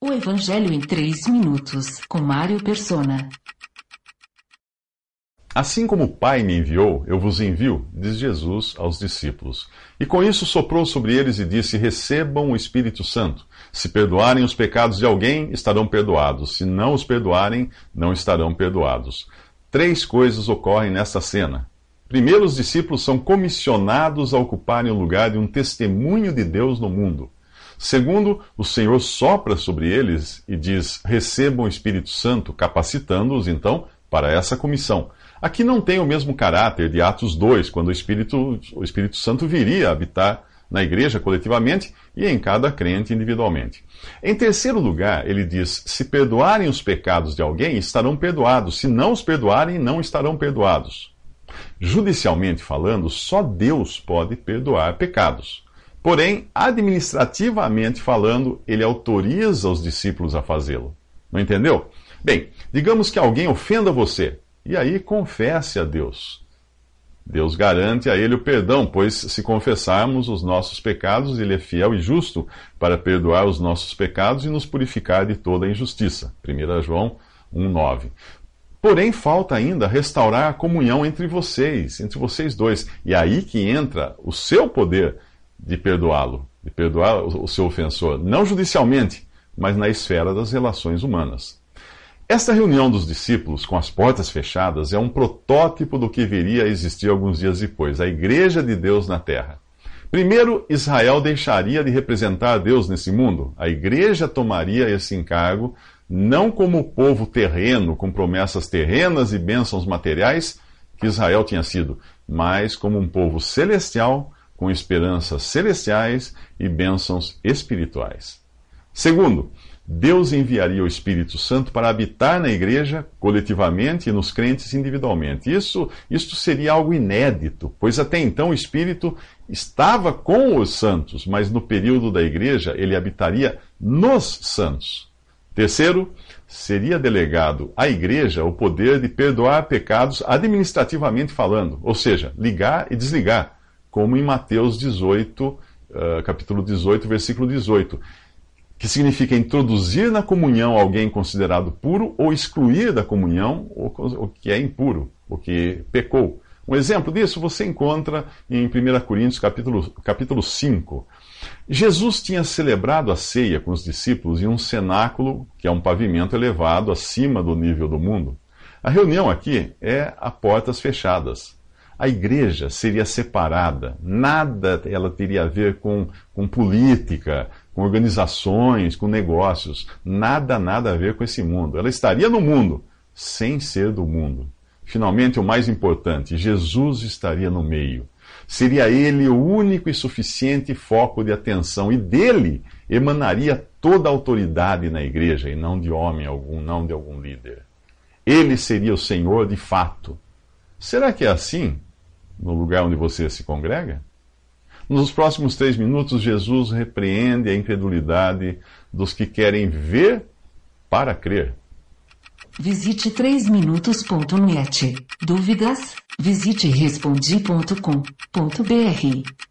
O Evangelho em 3 minutos, com Mário Persona. Assim como o Pai me enviou, eu vos envio, diz Jesus aos discípulos. E com isso soprou sobre eles e disse: Recebam o Espírito Santo. Se perdoarem os pecados de alguém, estarão perdoados. Se não os perdoarem, não estarão perdoados. Três coisas ocorrem nesta cena. Primeiro, os discípulos são comissionados a ocuparem o lugar de um testemunho de Deus no mundo. Segundo, o Senhor sopra sobre eles e diz: recebam o Espírito Santo, capacitando-os então para essa comissão. Aqui não tem o mesmo caráter de Atos 2, quando o Espírito, o Espírito Santo viria a habitar na igreja coletivamente e em cada crente individualmente. Em terceiro lugar, ele diz: se perdoarem os pecados de alguém, estarão perdoados. Se não os perdoarem, não estarão perdoados. Judicialmente falando, só Deus pode perdoar pecados. Porém, administrativamente falando, ele autoriza os discípulos a fazê-lo. Não entendeu? Bem, digamos que alguém ofenda você, e aí confesse a Deus. Deus garante a ele o perdão, pois se confessarmos os nossos pecados, ele é fiel e justo para perdoar os nossos pecados e nos purificar de toda injustiça. 1 João 1,9. Porém, falta ainda restaurar a comunhão entre vocês, entre vocês dois. E é aí que entra o seu poder de perdoá-lo, de perdoar o seu ofensor, não judicialmente, mas na esfera das relações humanas. Esta reunião dos discípulos, com as portas fechadas, é um protótipo do que viria a existir alguns dias depois, a Igreja de Deus na Terra. Primeiro, Israel deixaria de representar Deus nesse mundo. A igreja tomaria esse encargo não como povo terreno, com promessas terrenas e bênçãos materiais, que Israel tinha sido, mas como um povo celestial, com esperanças celestiais e bênçãos espirituais. Segundo, Deus enviaria o Espírito Santo para habitar na igreja coletivamente e nos crentes individualmente. Isso, isso seria algo inédito, pois até então o Espírito estava com os santos, mas no período da igreja ele habitaria nos santos. Terceiro, seria delegado à igreja o poder de perdoar pecados administrativamente falando, ou seja, ligar e desligar, como em Mateus 18, uh, capítulo 18, versículo 18, que significa introduzir na comunhão alguém considerado puro ou excluir da comunhão o que é impuro, o que pecou. Um exemplo disso você encontra em 1 Coríntios capítulo, capítulo 5. Jesus tinha celebrado a ceia com os discípulos em um cenáculo, que é um pavimento elevado acima do nível do mundo. A reunião aqui é a portas fechadas. A igreja seria separada, nada ela teria a ver com, com política, com organizações, com negócios, nada, nada a ver com esse mundo. Ela estaria no mundo, sem ser do mundo. Finalmente, o mais importante, Jesus estaria no meio. Seria ele o único e suficiente foco de atenção, e dele emanaria toda a autoridade na igreja, e não de homem algum, não de algum líder. Ele seria o Senhor de fato. Será que é assim no lugar onde você se congrega? Nos próximos três minutos, Jesus repreende a incredulidade dos que querem ver para crer. Visite 3minutos.net. Dúvidas? Visite respondi.com.br.